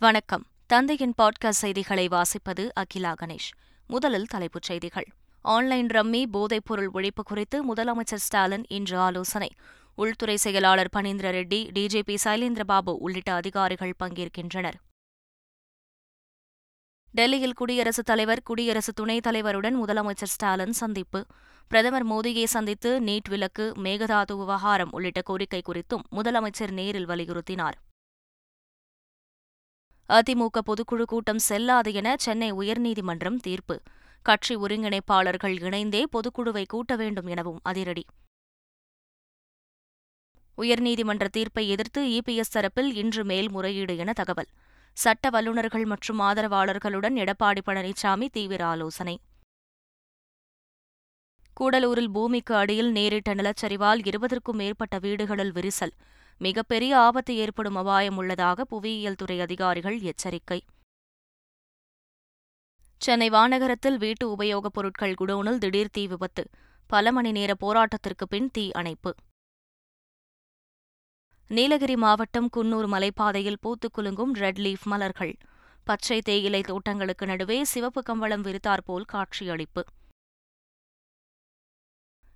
வணக்கம். தந்தையின் பாட்காஸ்ட் செய்திகளை வாசிப்பது அகிலா கணேஷ். முதலில் தலைப்புச் செய்திகள். ஆன்லைன் ரம்மி போதைப்பொருள் ஒழிப்பு குறித்து முதலமைச்சர் ஸ்டாலின் இன்று ஆலோசனை. உள்துறை செயலாளர் பனீந்திர ரெட்டி டிஜிபி சைலேந்திரபாபு உள்ளிட்ட அதிகாரிகள் பங்கேற்கின்றனர். டெல்லியில் குடியரசுத் தலைவர் குடியரசு துணைத் தலைவருடன் முதலமைச்சர் ஸ்டாலின் சந்திப்பு. பிரதமர் மோடியை சந்தித்து நீட் விலக்கு மேகதாது விவகாரம் உள்ளிட்ட கோரிக்கை குறித்தும் முதலமைச்சர் நேரில் வலியுறுத்தினார். அதிமுக பொதுக்குழு கூட்டம் செல்லாது என சென்னை உயர்நீதிமன்றம் தீர்ப்பு. கட்சி ஒருங்கிணைப்பாளர்கள் இணைந்தே பொதுக்குழுவை கூட்ட வேண்டும் எனவும் அதிரடி. உயர்நீதிமன்ற தீர்ப்பை எதிர்த்து இபிஎஸ் தரப்பில் இன்று மேல்முறையீடு என தகவல். சட்ட வல்லுநர்கள் மற்றும் ஆதரவாளர்களுடன் எடப்பாடி பழனிசாமி தீவிர ஆலோசனை. கூடலூரில் பூமிக்கு அடியில் நேரிட்ட நிலச்சரிவால் இருபதற்கும் மேற்பட்ட வீடுகளில் விரிசல். மிகப்பெரிய ஆபத்து ஏற்படும் அபாயம் உள்ளதாக புவியியல் துறை அதிகாரிகள் எச்சரிக்கை. சென்னை வானகரத்தில் வீட்டு உபயோகப் பொருட்கள் குடோனில் திடீர் தீ விபத்து. பல மணி நேர போராட்டத்திற்கு பின் தீ அணைப்பு. நீலகிரி மாவட்டம் குன்னூர் மலைப்பாதையில் பூத்து குலுங்கும் ரெட் லீஃப் மலர்கள். பச்சை தேயிலை தோட்டங்களுக்கு நடுவே சிவப்பு கம்பளம் விரித்தாற்போல் காட்சியளிப்பு.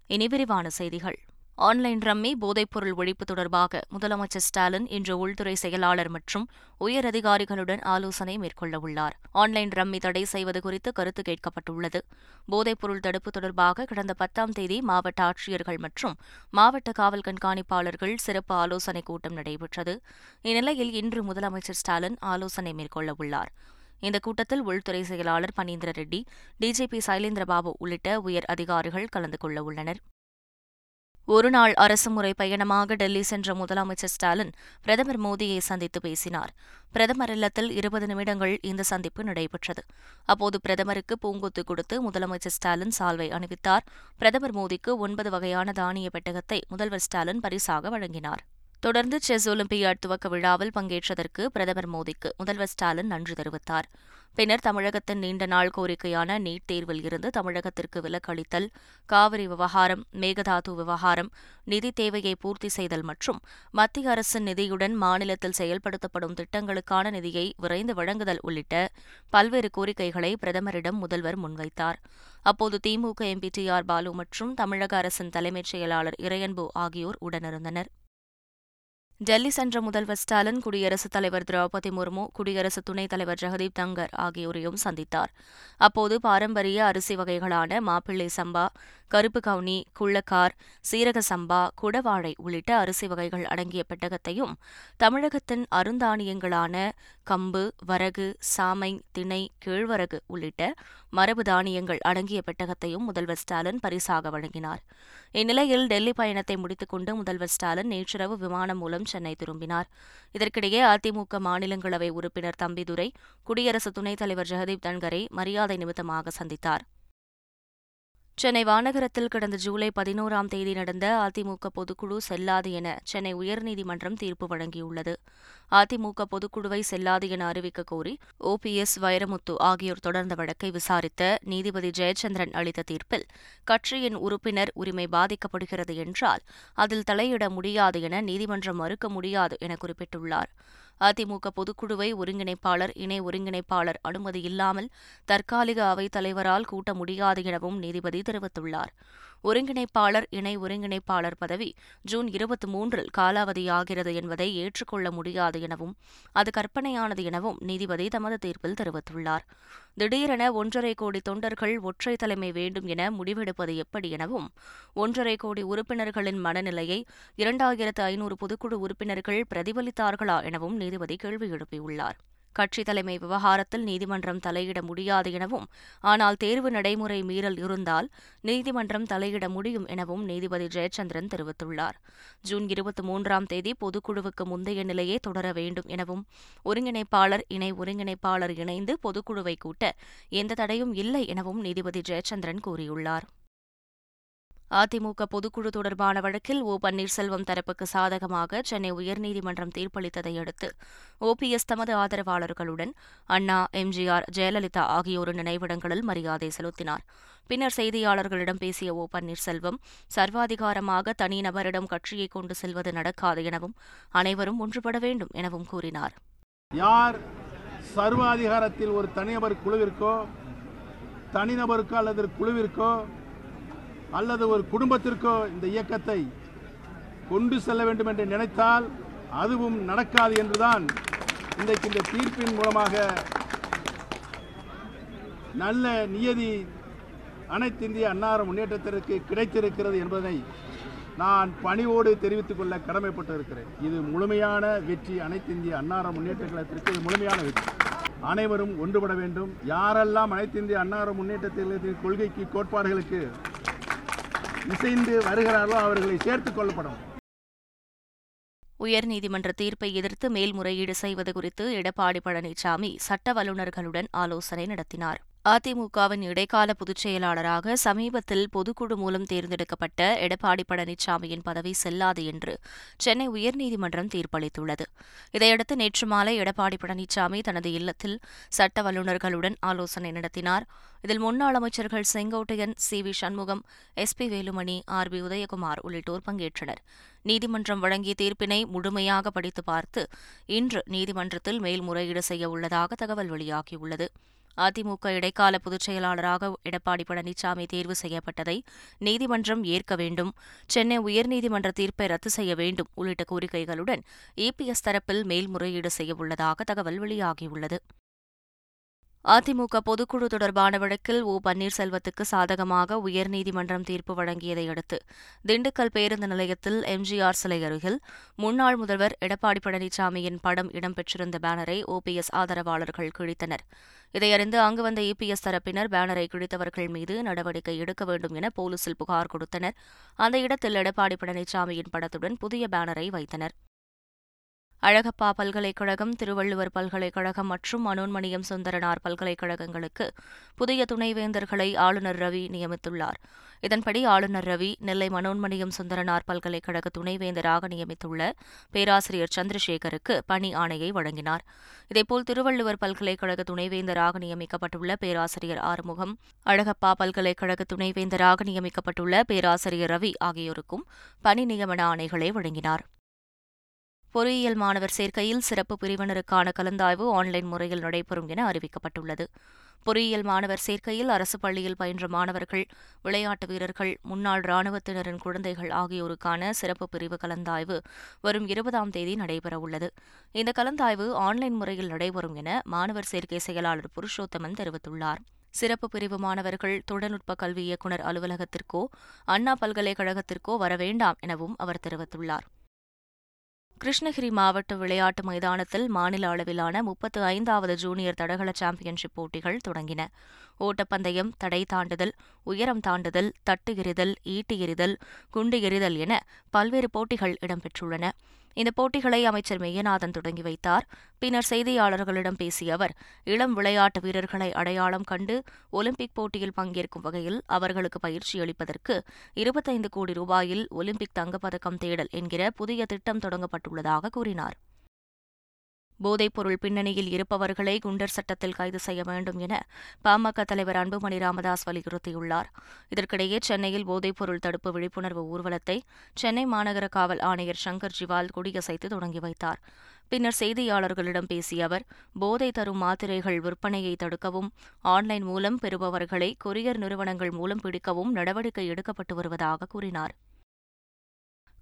இனி விரிவான செய்திகள். ஆன்லைன் ரம்மி போதைப்பொருள் ஒழிப்பு தொடர்பாக முதலமைச்சர் ஸ்டாலின் இன்று உள்துறை செயலாளர் மற்றும் உயர் அதிகாரிகளுடன் ஆலோசனை மேற்கொள்ளவுள்ளார் ஆன்லைன் ரம்மி தடை செய்வது குறித்து கருத்து கேட்கப்பட்டுள்ளது. போதைப்பொருள் தடுப்பு தொடர்பாக கடந்த பத்தாம் தேதி மாவட்ட ஆட்சியர்கள் மற்றும் மாவட்ட காவல் கண்காணிப்பாளர்கள் சிறப்பு ஆலோசனைக் கூட்டம் நடைபெற்றது. இந்நிலையில் இன்று முதலமைச்சர் ஸ்டாலின் ஆலோசனை மேற்கொள்ளவுள்ளார் இந்த கூட்டத்தில் உள்துறை செயலாளர் பனீந்திர ரெட்டி டிஜிபி சைலேந்திரபாபு உள்ளிட்ட உயர் அதிகாரிகள் கலந்து கொள்ளவுள்ளனர் ஒருநாள் அரசுமுறை பயணமாக டெல்லி சென்ற முதலமைச்சர் ஸ்டாலின் பிரதமர் மோடியை சந்தித்து பேசினார். பிரதமர் இல்லத்தில் இருபது நிமிடங்கள் இந்த சந்திப்பு நடைபெற்றது. அப்போது பிரதமருக்கு பூங்கொத்து கொடுத்து முதலமைச்சர் ஸ்டாலின் சால்வை அணிவித்தார். பிரதமர் மோடிக்கு ஒன்பது வகையான தானிய பெட்டகத்தை முதல்வர் ஸ்டாலின் பரிசாக வழங்கினார். தொடர்ந்து செஸ் ஒலிம்பியாட் துவக்க விழாவில் பங்கேற்றதற்கு பிரதமர் மோடிக்கு முதல்வர் ஸ்டாலின் நன்றி தெரிவித்தார். பின்னர் தமிழகத்தின் நீண்ட நாள் கோரிக்கையான நீட் தேர்வில் இருந்து தமிழகத்திற்கு விலக்களித்தல் காவிரி விவகாரம் மேகதாது விவகாரம் நிதி தேவையை பூர்த்தி செய்தல் மற்றும் மத்திய அரசின் நிதியுடன் மாநிலத்தில் செயல்படுத்தப்படும் திட்டங்களுக்கான நிதியை விரைந்து வழங்குதல் உள்ளிட்ட பல்வேறு கோரிக்கைகளை பிரதமரிடம் முதல்வர் முன்வைத்தார். அப்போது திமுக எம்பி டி ஆர் பாலு மற்றும் தமிழக அரசின் தலைமைச் செயலாளர் இறையன்பு ஆகியோர் உடனிருந்தனர். டெல்லி சென்ற முதல்வர் ஸ்டாலின் குடியரசுத் தலைவர் திரௌபதி முர்மு குடியரசு துணைத் தலைவர் ஜெகதீப் தங்கர் ஆகியோரையும் சந்தித்தார். அப்போது பாரம்பரிய அரிசி வகைகளான மாப்பிள்ளை சம்பா கருப்பு கவுனி குள்ளக்கார் சீரக சம்பா குடவாழை உள்ளிட்ட அரிசி வகைகள் அடங்கிய பெட்டகத்தையும் தமிழகத்தின் அருந்தானியங்களான கம்பு வரகு சாமை திணை கேழ்வரகு உள்ளிட்ட மரபு தானியங்கள் அடங்கிய பெட்டகத்தையும் முதல்வர் ஸ்டாலின் பரிசாக வழங்கினார். இந்நிலையில் டெல்லி பயணத்தை முடித்துக்கொண்டு முதல்வர் ஸ்டாலின் நேற்றிரவு விமானம் மூலம் சென்னை திரும்பினார். இதற்கிடையே அதிமுக மாநிலங்களவை உறுப்பினர் தம்பிதுரை குடியரசு துணைத் தலைவர் ஜெகதீப் தன்கரை மரியாதை நிமித்தமாக சந்தித்தார். சென்னை வானகரத்தில் கடந்த ஜூலை பதினோராம் தேதி நடந்த அதிமுக பொதுக்குழு செல்லாது என சென்னை உயர்நீதிமன்றம் தீர்ப்பு வழங்கியுள்ளது. அதிமுக பொதுக்குழுவை செல்லாது என அறிவிக்க கோரி ஓபிஎஸ் வைரமுத்து ஆகியோர் தொடர்ந்த வழக்கை விசாரித்த நீதிபதி ஜெயச்சந்திரன் அளித்த தீர்ப்பில் கட்சியின் உறுப்பினர் உரிமை பாதிக்கப்படுகிறது என்றால் அதில் தலையிட முடியாது என நீதிமன்றம் மறுக்க முடியாது என குறிப்பிட்டுள்ளார். அதிமுக பொதுக்குழுவை ஒருங்கிணைப்பாளர் இணை ஒருங்கிணைப்பாளர் அனுமதி இல்லாமல் தற்காலிக அவைத் தலைவரால் கூட்ட முடியாது எனவும் நீதிபதி தெரிவித்துள்ளார். ஒருங்கிணைப்பாளர் இணை ஒருங்கிணைப்பாளர் பதவி ஜூன் இருபத்தி மூன்றில் காலாவதியாகிறது என்பதை ஏற்றுக்கொள்ள முடியாது எனவும் அது கற்பனையானது எனவும் நீதிபதி தமது தீர்ப்பில் தெரிவித்துள்ளார். திடீரென ஒன்றரை கோடி தொண்டர்கள் ஒற்றை தலைமை வேண்டும் என முடிவெடுப்பது எப்படி எனவும் ஒன்றரை கோடி உறுப்பினர்களின் மனநிலையை இரண்டாயிரத்து ஐநூறு பொதுக்குழு உறுப்பினர்கள் பிரதிபலித்தார்களா எனவும் நீதிபதி கேள்வி எழுப்பியுள்ளார். கட்சி தலைமை விவகாரத்தில் நீதிமன்றம் தலையிட முடியாது எனவும் ஆனால் தேர்வு நடைமுறை மீறல் இருந்தால் நீதிமன்றம் தலையிட முடியும் எனவும் நீதிபதி ஜெயச்சந்திரன் தெரிவித்துள்ளார். ஜூன் இருபத்தி மூன்றாம் தேதி பொதுக்குழுவுக்கு முந்தைய நிலையே தொடர வேண்டும் எனவும் ஒருங்கிணைப்பாளர் இணை ஒருங்கிணைப்பாளர் இணைந்து பொதுக்குழுவை கூட்ட எந்த தடையும் இல்லை எனவும் நீதிபதி ஜெயச்சந்திரன் கூறியுள்ளார். அதிமுக பொதுக்குழு தொடர்பான வழக்கில் ஓ. பன்னீர்செல்வம் தரப்புக்கு சாதகமாக சென்னை உயர்நீதிமன்றம் தீர்ப்பளித்ததை அடுத்து ஓபிஎஸ் தமது ஆதரவாளர்களுடன் அண்ணா எம்ஜிஆர் ஜெயலலிதா ஆகியோரின் நினைவிடங்களில் மரியாதை செலுத்தினார். பின்னர் செய்தியாளர்களிடம் பேசிய ஓ. பன்னீர்செல்வம் சர்வாதிகாரமாக தனிநபரிடம் கட்சியை கொண்டு செல்வது நடக்காது எனவும் அனைவரும் ஒன்றுபட வேண்டும் எனவும் கூறினார். யார் சர்வாதிகாரத்தில் ஒரு தனிநபர் குழுவிற்கோ தனிநபருக்கோ அல்லது குழுவிற்கோ அல்லது ஒரு குடும்பத்திற்கோ இந்த இயக்கத்தை கொண்டு செல்ல வேண்டும் என்று நினைத்தால் அதுவும் நடக்காது என்றுதான் இன்றைக்கு இந்த தீர்ப்பின் மூலமாக நல்ல நியதி அனைத்து இந்திய அன்னார முன்னேற்றத்திற்கு கிடைத்திருக்கிறது என்பதை நான் பணிவோடு தெரிவித்துக் கொள்ள கடமைப்பட்டு இருக்கிறேன் இது முழுமையான வெற்றி அனைத்து இந்திய அன்னார முன்னேற்ற கழகத்திற்கு இது முழுமையான வெற்றி. அனைவரும் ஒன்றுபட வேண்டும். யாரெல்லாம் அனைத்து இந்திய அன்னார முன்னேற்றத்தின் கொள்கைக்கு கோட்பாடுகளுக்கு இசைந்து வருகிறார்களோ அவர்களை சேர்த்துக் கொள்ளப்படும். உயர்நீதிமன்ற தீர்ப்பை எதிர்த்து மேல்முறையீடு செய்வது குறித்து எடப்பாடி பழனிசாமி சட்ட வல்லுநர்களுடன் ஆலோசனை நடத்தினார். அதிமுகவின் இடைக்கால பொதுச் செயலாளராக சமீபத்தில் பொதுக்குழு மூலம் தேர்ந்தெடுக்கப்பட்ட எடப்பாடி பழனிசாமியின் பதவி செல்லாது என்று சென்னை உயர்நீதிமன்றம் தீர்ப்பளித்துள்ளது. இதையடுத்து நேற்று மாலை எடப்பாடி பழனிசாமி தனது இல்லத்தில் சட்ட வல்லுநர்களுடன் ஆலோசனை நடத்தினார். இதில் முன்னாள் அமைச்சர்கள் Sengottaiyan C. V. Shanmugam S. P. Velumani R. B. Udhayakumar உள்ளிட்டோர் பங்கேற்றனர். நீதிமன்றம் வழங்கிய தீர்ப்பினை முழுமையாக படித்து பார்த்து இன்று நீதிமன்றத்தில் மேல்முறையீடு செய்ய உள்ளதாக தகவல் வெளியாகியுள்ளது. அதிமுக இடைக்கால பொதுச் செயலாளராக எடப்பாடி பழனிசாமி தேர்வு செய்யப்பட்டதை நீதிமன்றம் ஏற்க வேண்டும். சென்னை உயர்நீதிமன்ற தீர்ப்பை ரத்து செய்ய வேண்டும் உள்ளிட்ட கோரிக்கைகளுடன் இபிஎஸ் தரப்பில் மேல்முறையீடு செய்யவுள்ளதாக தகவல் வெளியாகியுள்ளது. அதிமுக பொதுக்குழு தொடர்பான வழக்கில் ஓ. பன்னீர்செல்வத்துக்கு சாதகமாக உயர்நீதிமன்றம் தீர்ப்பு வழங்கியதை அடுத்து திண்டுக்கல் பேருந்து நிலையத்தில் எம்ஜிஆர் சிலை அருகில் முன்னாள் முதல்வர் எடப்பாடி பழனிசாமியின் படம் இடம்பெற்றிருந்த பேனரை ஓபிஎஸ் ஆதரவாளர்கள் கிழித்தனர். இதையறிந்து அங்கு வந்த இபிஎஸ் தரப்பினர் பேனரை கிழித்தவர்கள் மீது நடவடிக்கை எடுக்க வேண்டும் என போலீசில் புகார் கொடுத்தனர். அந்த இடத்தில் எடப்பாடி பழனிசாமியின் படத்துடன் புதிய பேனரை வைத்தனர். அழகப்பா பல்கலைக்கழகம் திருவள்ளுவர் பல்கலைக்கழகம் மற்றும் மனோன்மணியம் சுந்தரனார் பல்கலைக்கழகங்களுக்கு புதிய துணைவேந்தர்களை ஆளுநர் ரவி நியமித்துள்ளார். இதன்படி ஆளுநர் ரவி நெல்லை மனோன்மணியம் சுந்தரனார் பல்கலைக்கழக துணைவேந்தராக நியமித்துள்ள பேராசிரியர் சந்திரசேகருக்கு பணி ஆணையை வழங்கினார். இதேபோல் திருவள்ளுவர் பல்கலைக்கழக துணைவேந்தராக நியமிக்கப்பட்டுள்ள பேராசிரியர் ஆறுமுகம் அழகப்பா பல்கலைக்கழக துணைவேந்தராக நியமிக்கப்பட்டுள்ள பேராசிரியர் ரவி ஆகியோருக்கும் பணி நியமன ஆணைகளை வழங்கினார். பொறியியல் மாணவர் சேர்க்கையில் சிறப்பு பிரிவினருக்கான கலந்தாய்வு ஆன்லைன் முறையில் நடைபெறும் என அறிவிக்கப்பட்டுள்ளது. பொறியியல் மாணவர் சேர்க்கையில் அரசு பள்ளியில் பயின்ற மாணவர்கள் விளையாட்டு வீரர்கள் முன்னாள் ராணுவத்தினரின் குழந்தைகள் ஆகியோருக்கான சிறப்பு பிரிவு கலந்தாய்வு வரும் இருபதாம் தேதி நடைபெறவுள்ளது. இந்த கலந்தாய்வு ஆன்லைன் முறையில் நடைபெறும் என மாணவர் சேர்க்கை செயலாளர் புருஷோத்தமன் தெரிவித்துள்ளார். சிறப்பு பிரிவு மாணவர்கள் தொழில்நுட்ப கல்வி இயக்குநர் அலுவலகத்திற்கோ அண்ணா பல்கலைக்கழகத்திற்கோ வர வேண்டாம் எனவும் அவர் தெரிவித்துள்ளார். கிருஷ்ணகிரி மாவட்ட விளையாட்டு மைதானத்தில் மாநில அளவிலான முப்பத்து ஐந்தாவது ஜூனியர் தடகள சாம்பியன்ஷிப் போட்டிகள் தொடங்கின. ஓட்டப்பந்தயம் தடை தாண்டுதல் உயரம் தாண்டுதல் தட்டு எறிதல் ஈட்டி எறிதல் குண்டு எறிதல் என பல்வேறு போட்டிகள் இடம்பெற்றுள்ளன. இந்த போட்டிகளை அமைச்சர் மெய்யநாதன் தொடங்கி வைத்தார். பின்னர் செய்தியாளர்களிடம் பேசிய அவர் இளம் விளையாட்டு வீரர்களை அடையாளம் கண்டு ஒலிம்பிக் போட்டியில் பங்கேற்கும் வகையில் அவர்களுக்கு பயிற்சி அளிப்பதற்கு இருபத்தைந்து கோடி ரூபாயில் ஒலிம்பிக் தங்கப்பதக்கம் தேடல் என்கிற புதிய திட்டம் தொடங்கப்பட்டுள்ளதாக கூறினார். போதைப்பொருள் பின்னணியில் இருப்பவர்களை குண்டர் சட்டத்தில் கைது செய்ய வேண்டும் என பாமக தலைவர் அன்புமணி ராமதாஸ் வலியுறுத்தியுள்ளார். இதற்கிடையே சென்னையில் போதைப்பொருள் தடுப்பு விழிப்புணர்வு ஊர்வலத்தை சென்னை மாநகர காவல் ஆணையர் சங்கர் ஜிவால் கொடியசைத்து தொடங்கி வைத்தார். பின்னர் செய்தியாளர்களிடம் பேசிய அவர் போதை தரும் மாத்திரைகள் விற்பனையை தடுக்கவும் ஆன்லைன் மூலம் பெறுபவர்களை கொரியர் நிறுவனங்கள் மூலம் பிடிக்கவும் நடவடிக்கை எடுக்கப்பட்டு வருவதாக கூறினார்.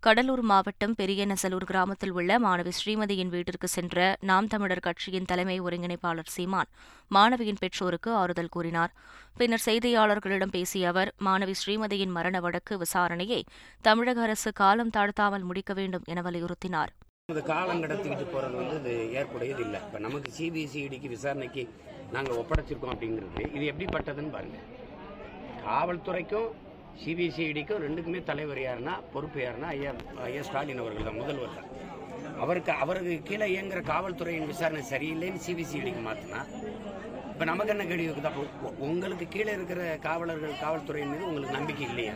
கடலூர் மாவட்டம் பெரியநசலூர் கிராமத்தில் உள்ள மாணவி ஸ்ரீமதியின் வீட்டிற்கு சென்ற நாம் தமிழர் கட்சியின் தலைமை ஒருங்கிணைப்பாளர் சீமான் மாணவியின் பெற்றோருக்கு ஆறுதல் கூறினார். பின்னர் செய்தியாளர்களிடம் பேசிய அவர் மாணவி ஸ்ரீமதியின் மரண வழக்கு விசாரணையை தமிழக அரசு காலம் தாழ்த்தாமல் முடிக்க வேண்டும் என வலியுறுத்தினார். இது காலம் கடத்திக்கிட்டு போகிறது வந்து இது ஏற்புடையது இல்லை. இப்போ நமக்கு சிபிசிஐடிக்கு விசாரணைக்கு நாங்கள் ஒப்படைச்சிருக்கோம் அப்படிங்கிறது இது எப்படிப்பட்டதுன்னு பாருங்க. காவல்துறைக்கும் சிபிசிஐடிக்கும் ரெண்டுக்குமே தலைவர் யாருன்னா பொறுப்பு யாருன்னா ஐயா ஐயா ஸ்டாலின் அவர்கள் தான் முதல்வர் தான். அவருக்கு அவருக்கு கீழே இயங்குற காவல்துறையின் விசாரணை சரியில்லைன்னு சிபிசிஐடிக்கு மாற்றினா இப்போ நமக்கு என்ன கேள்வி இருக்குதா? உங்களுக்கு கீழே இருக்கிற காவலர்கள் காவல்துறையின் மீது உங்களுக்கு நம்பிக்கை இல்லையா?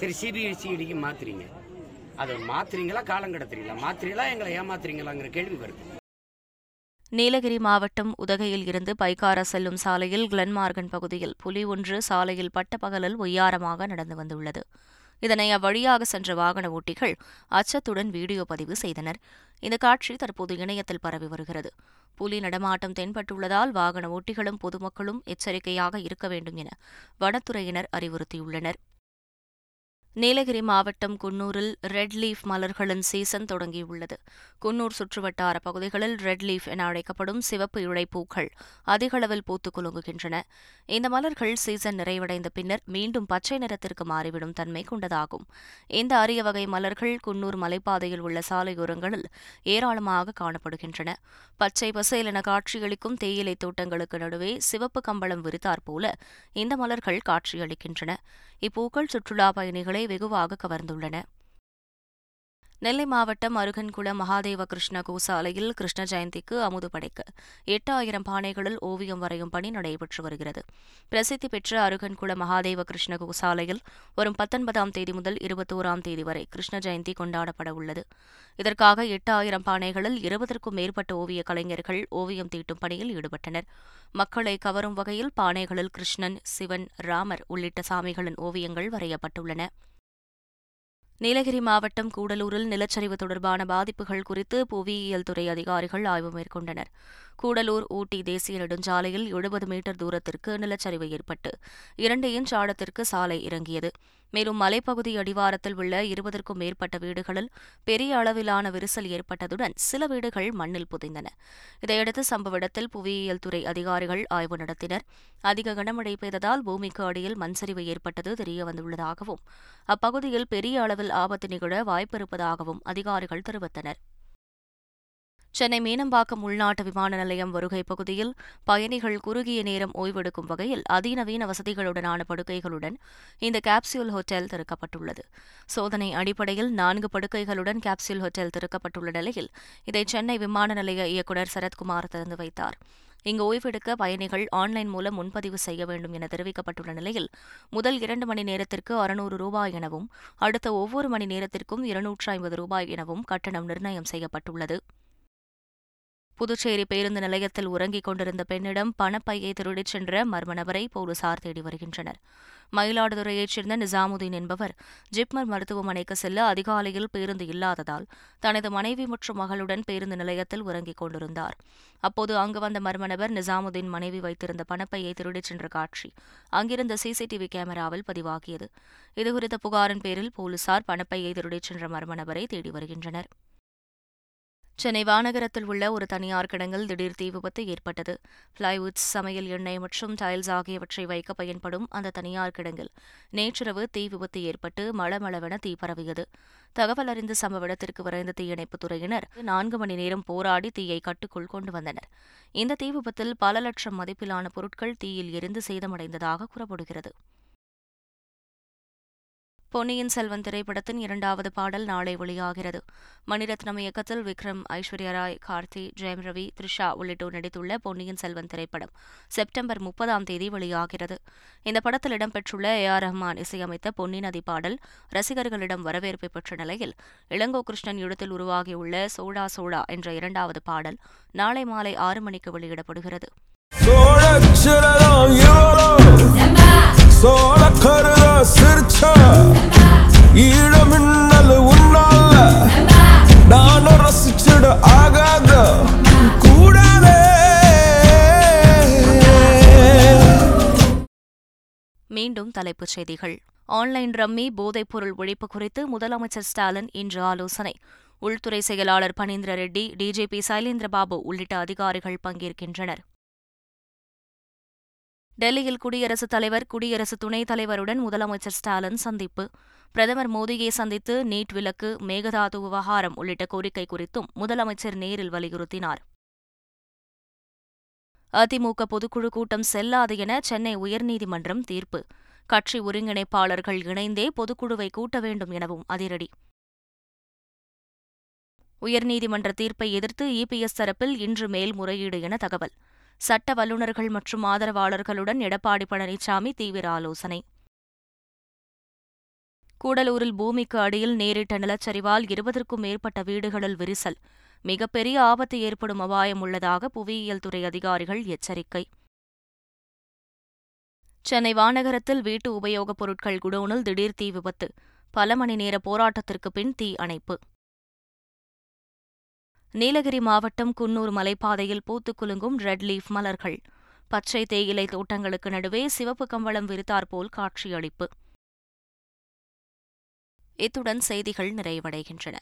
சரி சிபிசிஐடிக்கு மாத்துறீங்க. அதை மாத்துறீங்களா காலம் கடத்துறீங்களா? மாத்துறீங்களா எங்களை ஏமாத்துறீங்களாங்கிற கேள்வி வருது. நீலகிரி மாவட்டம் உதகையில் இருந்து பைக்காரா செல்லும் சாலையில் கிளன்மார்கன் பகுதியில் புலி ஒன்று சாலையில் பட்டப்பகலில் ஒய்யாரமாக நடந்து வந்துள்ளது. இதனை அவ்வழியாக சென்ற வாகன ஓட்டிகள் அச்சத்துடன் வீடியோ பதிவு செய்தனர். இந்த காட்சி தற்போது இணையத்தில் பரவி வருகிறது. புலி நடமாட்டம் தென்பட்டுள்ளதால் வாகன ஓட்டிகளும் பொதுமக்களும் எச்சரிக்கையாக இருக்க வேண்டும் என வனத்துறையினர் அறிவுறுத்தியுள்ளனர். நீலகிரி மாவட்டம் குன்னூரில் ரெட் லீஃப் மலர்களின் சீசன் தொடங்கியுள்ளது. குன்னூர் சுற்றுவட்டார பகுதிகளில் ரெட் லீஃப் என அழைக்கப்படும் சிவப்பு இழைப்பூக்கள் அதிகளவில் பூத்துக் குலுங்குகின்றன. இந்த மலர்கள் சீசன் நிறைவடைந்த பின்னர் மீண்டும் பச்சை நிறத்திற்கு மாறிவிடும் தன்மை கொண்டதாகும். இந்த அரிய வகை மலர்கள் குன்னூர் மலைப்பாதையில் உள்ள சாலையோரங்களில் ஏராளமாக காணப்படுகின்றன. பச்சை பசேல் என காட்சியளிக்கும் தேயிலை தோட்டங்களுக்கு நடுவே சிவப்பு கம்பளம் விரித்தாற்போல இந்த மலர்கள் காட்சியளிக்கின்றன. இப்பூக்கள் சுற்றுலா பயணிகளை வெகுவாக கவர்ந்துள்ளன. நெல்லை மாவட்டம் அருகன்குளம் மகாதேவ கிருஷ்ண கோசாலையில் கிருஷ்ண ஜெயந்திக்கு அமுது படைக்க எட்டு ஆயிரம் பானைகளில் ஓவியம் வரையும் பணி நடைபெற்று வருகிறது. பிரசித்தி பெற்ற அருகன்குளம் மகாதேவ கிருஷ்ண கோசாலையில் வரும் பத்தொன்பதாம் தேதி முதல் இருபத்தோராம் தேதி வரை கிருஷ்ண ஜெயந்தி கொண்டாடப்பட உள்ளது. இதற்காக எட்டு ஆயிரம் பானைகளில் இருபதற்கும் மேற்பட்ட ஓவிய கலைஞர்கள் ஓவியம் தீட்டும் பணியில் ஈடுபட்டனர். மக்களை கவரும் வகையில் பானைகளில் கிருஷ்ணன் சிவன் ராமர் உள்ளிட்ட சாமிகளின் ஓவியங்கள் வரையப்பட்டுள்ளன. நீலகிரி மாவட்டம் கூடலூரில் நிலச்சரிவு தொடர்பான பாதிப்புகள் குறித்து புவியியல் துறை அதிகாரிகள் ஆய்வு மேற்கொண்டனர். கூடலூர் ஊட்டி தேசிய நெடுஞ்சாலையில் எழுபது மீட்டர் தூரத்திற்கு நிலச்சரிவு ஏற்பட்டு இரண்டு இன்ச் ஆழத்திற்கு சாலை இறங்கியது. மேலும் மலைப்பகுதி அடிவாரத்தில் உள்ள இருபதற்கும் மேற்பட்ட வீடுகளில் பெரிய அளவிலான விரிசல் ஏற்பட்டதுடன் சில வீடுகள் மண்ணில் புதைந்தன. இதையடுத்து சம்பவ இடத்தில் புவியியல் துறை அதிகாரிகள் ஆய்வு நடத்தினர். அதிக கனமழை பெய்ததால் பூமிக்கு அடியில் மண்சரிவு ஏற்பட்டது தெரியவந்துள்ளதாகவும் அப்பகுதியில் பெரிய அளவில் ஆபத்து நிகழ வாய்ப்பிருப்பதாகவும் அதிகாரிகள் தெரிவித்தனர். சென்னை மீனம்பாக்கம் உள்நாட்டு விமான நிலையம் வருகை பகுதியில் பயணிகள் குறுகிய நேரம் ஓய்வெடுக்கும் வகையில் அதிநவீன வசதிகளுடனான படுக்கைகளுடன் இந்த கேப்சியூல் ஹோட்டல் திறக்கப்பட்டுள்ளது. சோதனை அடிப்படையில் நான்கு படுக்கைகளுடன் கேப்சியூல் ஹோட்டல் திறக்கப்பட்டுள்ள நிலையில் இதை சென்னை விமான நிலைய இயக்குநர் சரத்குமார் திறந்து வைத்தார். இங்கு ஓய்வெடுக்க பயணிகள் ஆன்லைன் மூலம் முன்பதிவு செய்ய வேண்டும் என தெரிவிக்கப்பட்டுள்ள நிலையில் முதல் இரண்டு மணி நேரத்திற்கு அறுநூறு ரூபாய் எனவும் அடுத்த ஒவ்வொரு மணி நேரத்திற்கும் இருநூற்று ஐம்பது ரூபாய் எனவும் கட்டணம் நிர்ணயம் செய்யப்பட்டுள்ளது. புதுச்சேரி பேருந்து நிலையத்தில் உறங்கிக் கொண்டிருந்த பெண்ணிடம் பணப்பையை திருடிச் சென்ற மர்ம நபரை போலீசார் தேடி வருகின்றனர். மயிலாடுதுறையைச் சேர்ந்த நிசாமுதீன் என்பவர் ஜிப்மர் மருத்துவமனைக்கு செல்ல அதிகாலையில் பேருந்து இல்லாததால் தனது மனைவி மற்றும் மகளுடன் பேருந்து நிலையத்தில் உறங்கிக் கொண்டிருந்தார். அப்போது அங்கு வந்த மர்ம நபர் நிசாமுதீன் மனைவி வைத்திருந்த பணப்பையை திருடிச் சென்ற காட்சி அங்கிருந்த சிசிடிவி கேமராவில் பதிவாகியது. இதுகுறித்த புகாரின் பேரில் போலீசார் பணப்பையை திருடிச் சென்ற மர்ம நபரை தேடி வருகின்றனர். சென்னை வானகரத்தில் உள்ள ஒரு தனியார் கிடங்கில் திடீர் தீ விபத்து ஏற்பட்டது. பிளைவுட்ஸ் சமையல் எண்ணெய் மற்றும் டைல்ஸ் ஆகியவற்றை வைக்க பயன்படும் அந்த தனியார் கிடங்கில் நேற்றிரவு தீ விபத்து ஏற்பட்டு மளமளவென தீ பரவியது. தகவல் அறிந்த சம்பவ இடத்திற்கு விரைந்த தீயணைப்புத் துறையினர் நான்கு மணி நேரம் போராடி தீயை கட்டுக்குள் கொண்டு வந்தனர். இந்த தீ விபத்தில் பல லட்சம் மதிப்பிலான பொருட்கள் தீயில் எரிந்து சேதமடைந்ததாக கூறப்படுகிறது. பொன்னியின் செல்வன் திரைப்படத்தின் இரண்டாவது பாடல் நாளை வெளியாகிறது. மணிரத்னம் இயக்கத்தில் விக்ரம் ஐஸ்வர்யா ராய் கார்த்தி ஜெயம் ரவி த்ரிஷா உள்ளிட்டோர் நடித்துள்ள பொன்னியின் செல்வன் திரைப்படம் செப்டம்பர் முப்பதாம் தேதி வெளியாகிறது. இந்த படத்தில் இடம்பெற்றுள்ள ஏ ஆர் ரஹ்மான் இசையமைத்த பொன்னி நதி பாடல் ரசிகர்களிடம் வரவேற்பை பெற்ற நிலையில் இளங்கோ கிருஷ்ணன் இடத்தில் உருவாகியுள்ள சோடா சோடா என்ற இரண்டாவது பாடல் நாளை மாலை ஆறு மணிக்கு வெளியிடப்படுகிறது. சோழ கருத சிரிச்ச. ஈழமின்னல் உன்னால. நானும் ரசிச்சிட ஆகாத. கூடாதே மீண்டும் தலைப்புச் செய்திகள். ஆன்லைன் ரம்மி போதைப்பொருள் ஒழிப்பு குறித்து முதலமைச்சர் ஸ்டாலின் இன்று ஆலோசனை. உள்துறை செயலாளர் பனீந்திர ரெட்டி டிஜிபி சைலேந்திரபாபு உள்ளிட்ட அதிகாரிகள் பங்கேற்கின்றனர். டெல்லியில் குடியரசுத் தலைவர் குடியரசு துணைத் தலைவருடன் முதலமைச்சர் ஸ்டாலின் சந்திப்பு. பிரதமர் மோடியை சந்தித்து நீட் விலக்கு மேகதாது விவகாரம் உள்ளிட்ட கோரிக்கை குறித்தும் முதலமைச்சர் நேரில் வலியுறுத்தினார். அதிமுக பொதுக்குழு கூட்டம் செல்லாது என சென்னை உயர்நீதிமன்றம் தீர்ப்பு. கட்சி ஒருங்கிணைப்பாளர்கள் இணைந்தே பொதுக்குழுவை கூட்ட வேண்டும் எனவும் அதிரடி. உயர்நீதிமன்ற தீர்ப்பை எதிர்த்து இபிஎஸ் தரப்பில் இன்று மேல்முறையீடு என தகவல். சட்ட வல்லுநர்கள் மற்றும் ஆதரவாளர்களுடன் எடப்பாடி பழனிசாமி தீவிர ஆலோசனை. கூடலூரில் பூமிக்கு அடியில் நேரிட்ட நிலச்சரிவால் இருபதற்கும் மேற்பட்ட வீடுகளில் விரிசல். மிகப்பெரிய ஆபத்து ஏற்படும் அபாயம் உள்ளதாக புவியியல் துறை அதிகாரிகள் எச்சரிக்கை. சென்னை வானகரத்தில் வீட்டு உபயோகப் பொருட்கள் குடோனில் திடீர் தீ விபத்து. பல மணி நேர போராட்டத்திற்கு பின் தீ அணைப்பு. நீலகிரி மாவட்டம் குன்னூர் மலைப்பாதையில் பூத்துக் குலுங்கும் ரெட் லீஃப் மலர்கள். பச்சை தேயிலை தோட்டங்களுக்கு நடுவே சிவப்பு கம்பளம் விரித்தாற்போல் காட்சியளிப்பு. இத்துடன் செய்திகள் நிறைவடைகின்றன.